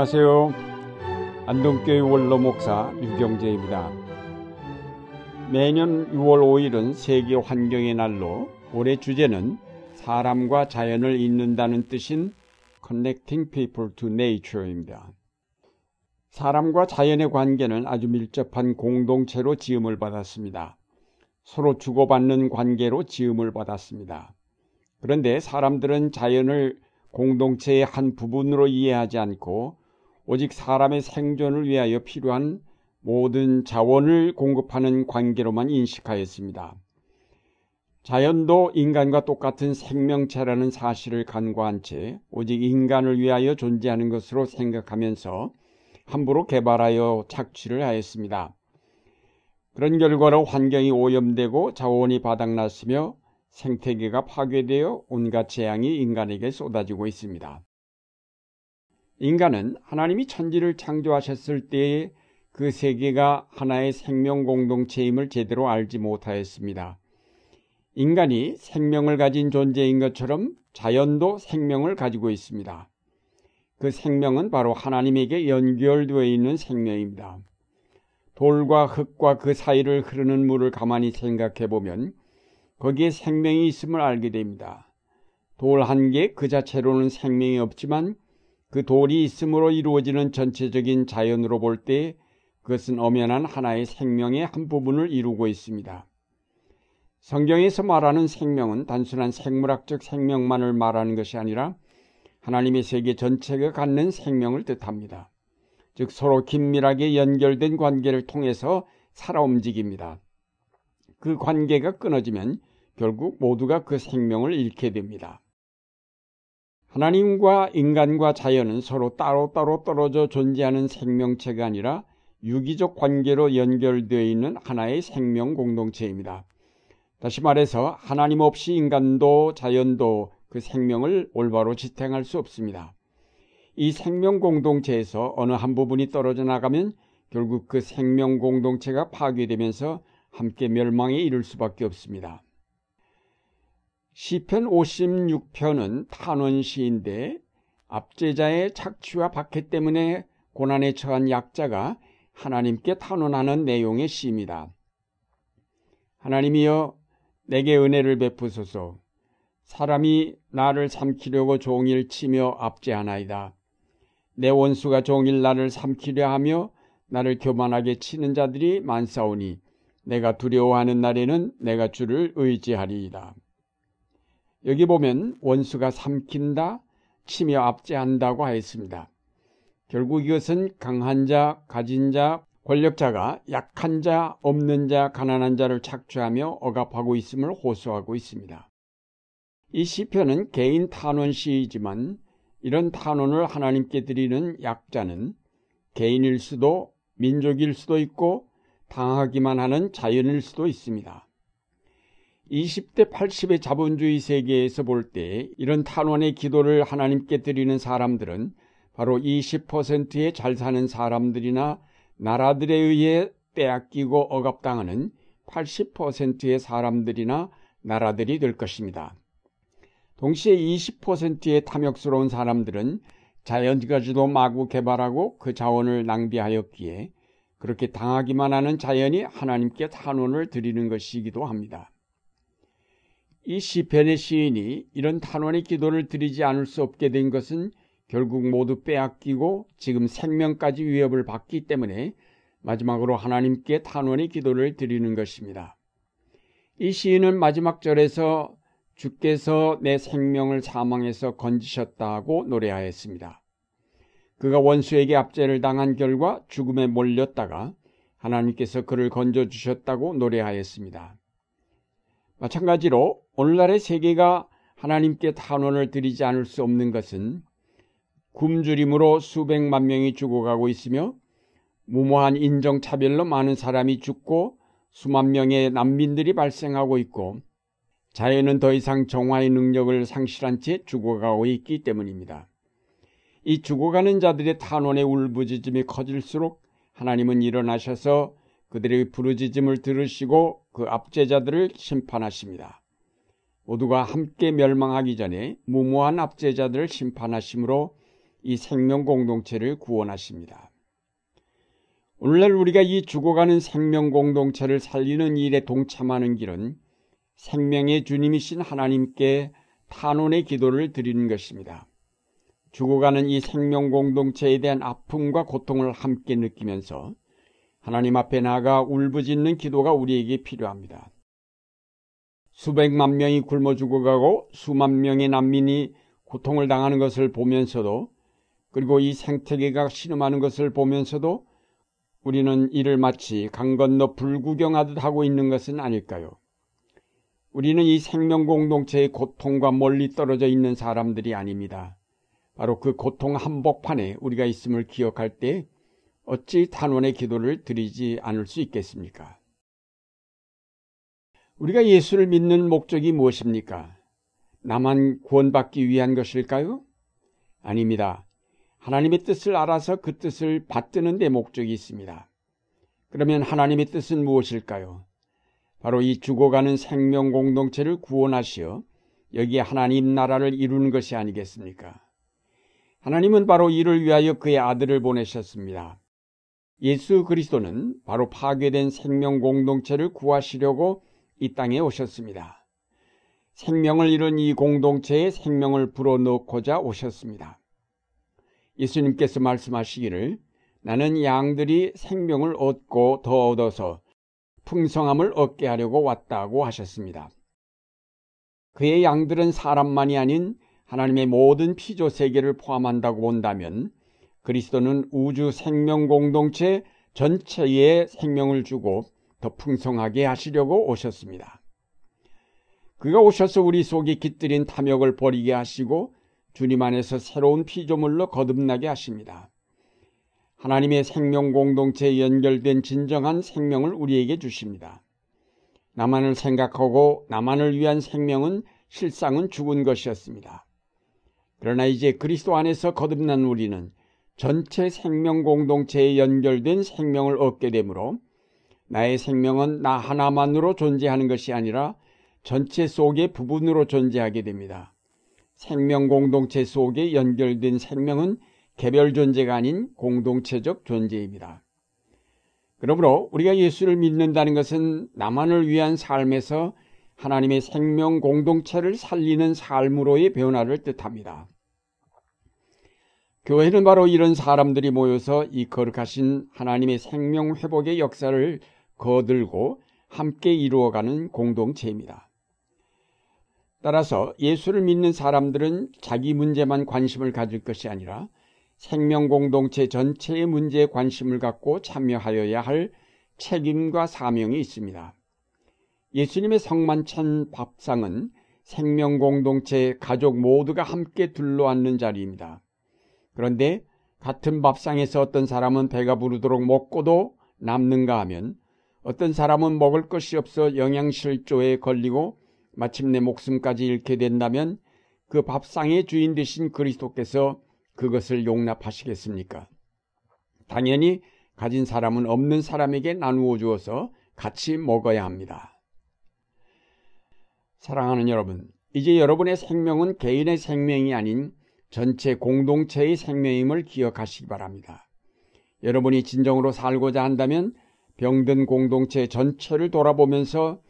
안녕하세요. 안동교회 원로 목사 유경재입니다. 매년 6월 5일은 세계 환경의 날로 올해 주제는 사람과 자연을 잇는다는 뜻인 Connecting People to Nature입니다. 사람과 자연의 관계는 아주 밀접한 공동체로 지음을 받았습니다. 서로 주고받는 관계로 지음을 받았습니다. 그런데 사람들은 자연을 공동체의 한 부분으로 이해하지 않고 오직 사람의 생존을 위하여 필요한 모든 자원을 공급하는 관계로만 인식하였습니다. 자연도 인간과 똑같은 생명체라는 사실을 간과한 채 오직 인간을 위하여 존재하는 것으로 생각하면서 함부로 개발하여 착취를 하였습니다. 그런 결과로 환경이 오염되고 자원이 바닥났으며 생태계가 파괴되어 온갖 재앙이 인간에게 쏟아지고 있습니다. 인간은 하나님이 천지를 창조하셨을 때에 그 세계가 하나의 생명 공동체임을 제대로 알지 못하였습니다. 인간이 생명을 가진 존재인 것처럼 자연도 생명을 가지고 있습니다. 그 생명은 바로 하나님에게 연결되어 있는 생명입니다. 돌과 흙과 그 사이를 흐르는 물을 가만히 생각해 보면 거기에 생명이 있음을 알게 됩니다. 돌 한 개 그 자체로는 생명이 없지만 그 돌이 있음으로 이루어지는 전체적인 자연으로 볼 때 그것은 엄연한 하나의 생명의 한 부분을 이루고 있습니다. 성경에서 말하는 생명은 단순한 생물학적 생명만을 말하는 것이 아니라 하나님의 세계 전체가 갖는 생명을 뜻합니다. 즉 서로 긴밀하게 연결된 관계를 통해서 살아 움직입니다. 그 관계가 끊어지면 결국 모두가 그 생명을 잃게 됩니다. 하나님과 인간과 자연은 서로 따로 따로 떨어져 존재하는 생명체가 아니라 유기적 관계로 연결되어 있는 하나의 생명 공동체입니다. 다시 말해서 하나님 없이 인간도 자연도 그 생명을 올바로 지탱할 수 없습니다. 이 생명 공동체에서 어느 한 부분이 떨어져 나가면 결국 그 생명 공동체가 파괴되면서 함께 멸망에 이를 수밖에 없습니다. 시편 56편은 탄원시인데 압제자의 착취와 박해 때문에 고난에 처한 약자가 하나님께 탄원하는 내용의 시입니다. 하나님이여 내게 은혜를 베푸소서 사람이 나를 삼키려고 종일 치며 압제하나이다. 내 원수가 종일 나를 삼키려 하며 나를 교만하게 치는 자들이 많사오니 내가 두려워하는 날에는 내가 주를 의지하리이다. 여기 보면 원수가 삼킨다, 치며 압제한다고 하였습니다. 결국 이것은 강한 자, 가진 자, 권력자가 약한 자, 없는 자, 가난한 자를 착취하며 억압하고 있음을 호소하고 있습니다. 이 시편은 개인 탄원 시이지만 이런 탄원을 하나님께 드리는 약자는 개인일 수도 민족일 수도 있고 당하기만 하는 자연일 수도 있습니다. 20대 80의 자본주의 세계에서 볼 때 이런 탄원의 기도를 하나님께 드리는 사람들은 바로 20%의 잘 사는 사람들이나 나라들에 의해 빼앗기고 억압당하는 80%의 사람들이나 나라들이 될 것입니다. 동시에 20%의 탐욕스러운 사람들은 자연가지도 마구 개발하고 그 자원을 낭비하였기에 그렇게 당하기만 하는 자연이 하나님께 탄원을 드리는 것이기도 합니다. 이 시편의 시인이 이런 탄원의 기도를 드리지 않을 수 없게 된 것은 결국 모두 빼앗기고 지금 생명까지 위협을 받기 때문에 마지막으로 하나님께 탄원의 기도를 드리는 것입니다. 이 시인은 마지막 절에서 주께서 내 생명을 사망에서 건지셨다고 노래하였습니다. 그가 원수에게 압제를 당한 결과 죽음에 몰렸다가 하나님께서 그를 건져 주셨다고 노래하였습니다. 마찬가지로 오늘날의 세계가 하나님께 탄원을 드리지 않을 수 없는 것은 굶주림으로 수백만 명이 죽어가고 있으며 무모한 인정차별로 많은 사람이 죽고 수만 명의 난민들이 발생하고 있고 자연은 더 이상 정화의 능력을 상실한 채 죽어가고 있기 때문입니다. 이 죽어가는 자들의 탄원의 울부짖음이 커질수록 하나님은 일어나셔서 그들의 부르짖음을 들으시고 그 압제자들을 심판하십니다. 모두가 함께 멸망하기 전에 무모한 압제자들을 심판하심으로 이 생명 공동체를 구원하십니다. 오늘날 우리가 이 죽어가는 생명 공동체를 살리는 일에 동참하는 길은 생명의 주님이신 하나님께 탄원의 기도를 드리는 것입니다. 죽어가는 이 생명 공동체에 대한 아픔과 고통을 함께 느끼면서 하나님 앞에 나가 울부짖는 기도가 우리에게 필요합니다. 수백만 명이 굶어 죽어가고 수만 명의 난민이 고통을 당하는 것을 보면서도 그리고 이 생태계가 신음하는 것을 보면서도 우리는 이를 마치 강 건너 불구경하듯 하고 있는 것은 아닐까요? 우리는 이 생명 공동체의 고통과 멀리 떨어져 있는 사람들이 아닙니다. 바로 그 고통 한복판에 우리가 있음을 기억할 때 어찌 탄원의 기도를 드리지 않을 수 있겠습니까? 우리가 예수를 믿는 목적이 무엇입니까? 나만 구원받기 위한 것일까요? 아닙니다. 하나님의 뜻을 알아서 그 뜻을 받드는 데 목적이 있습니다. 그러면 하나님의 뜻은 무엇일까요? 바로 이 죽어가는 생명 공동체를 구원하시어 여기에 하나님 나라를 이루는 것이 아니겠습니까? 하나님은 바로 이를 위하여 그의 아들을 보내셨습니다. 예수 그리스도는 바로 파괴된 생명 공동체를 구하시려고 이 땅에 오셨습니다. 생명을 잃은 이 공동체에 생명을 불어넣고자 오셨습니다. 예수님께서 말씀하시기를 나는 양들이 생명을 얻고 더 얻어서 풍성함을 얻게 하려고 왔다고 하셨습니다. 그의 양들은 사람만이 아닌 하나님의 모든 피조 세계를 포함한다고 본다면 그리스도는 우주 생명 공동체 전체에 생명을 주고 더 풍성하게 하시려고 오셨습니다. 그가 오셔서 우리 속에 깃들인 탐욕을 버리게 하시고 주님 안에서 새로운 피조물로 거듭나게 하십니다. 하나님의 생명 공동체에 연결된 진정한 생명을 우리에게 주십니다. 나만을 생각하고 나만을 위한 생명은 실상은 죽은 것이었습니다. 그러나 이제 그리스도 안에서 거듭난 우리는 전체 생명 공동체에 연결된 생명을 얻게 되므로 나의 생명은 나 하나만으로 존재하는 것이 아니라 전체 속의 부분으로 존재하게 됩니다. 생명 공동체 속에 연결된 생명은 개별 존재가 아닌 공동체적 존재입니다. 그러므로 우리가 예수를 믿는다는 것은 나만을 위한 삶에서 하나님의 생명 공동체를 살리는 삶으로의 변화를 뜻합니다. 교회는 바로 이런 사람들이 모여서 이 거룩하신 하나님의 생명 회복의 역사를 거들고 함께 이루어가는 공동체입니다. 따라서 예수를 믿는 사람들은 자기 문제만 관심을 가질 것이 아니라 생명 공동체 전체의 문제에 관심을 갖고 참여하여야 할 책임과 사명이 있습니다. 예수님의 성만찬 밥상은 생명 공동체 가족 모두가 함께 둘러앉는 자리입니다. 그런데 같은 밥상에서 어떤 사람은 배가 부르도록 먹고도 남는가 하면 어떤 사람은 먹을 것이 없어 영양실조에 걸리고 마침내 목숨까지 잃게 된다면 그 밥상의 주인 되신 그리스도께서 그것을 용납하시겠습니까? 당연히 가진 사람은 없는 사람에게 나누어 주어서 같이 먹어야 합니다. 사랑하는 여러분, 이제 여러분의 생명은 개인의 생명이 아닌 전체 공동체의 생명임을 기억하시기 바랍니다. 여러분이 진정으로 살고자 한다면 병든 공동체 전체를 돌아보면서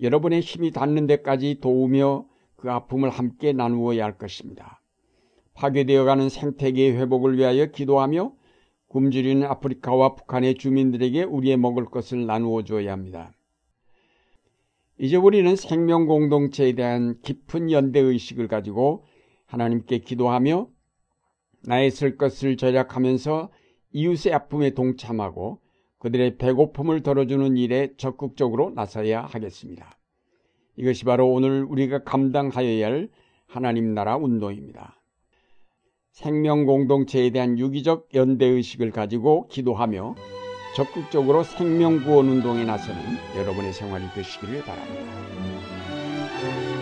여러분의 힘이 닿는 데까지 도우며 그 아픔을 함께 나누어야 할 것입니다. 파괴되어가는 생태계 회복을 위하여 기도하며 굶주리는 아프리카와 북한의 주민들에게 우리의 먹을 것을 나누어 줘야 합니다. 이제 우리는 생명 공동체에 대한 깊은 연대 의식을 가지고 하나님께 기도하며 나의 쓸 것을 절약하면서 이웃의 아픔에 동참하고 그들의 배고픔을 덜어주는 일에 적극적으로 나서야 하겠습니다. 이것이 바로 오늘 우리가 감당하여야 할 하나님 나라 운동입니다. 생명 공동체에 대한 유기적 연대의식을 가지고 기도하며 적극적으로 생명 구원 운동에 나서는 여러분의 생활이 되시기를 바랍니다.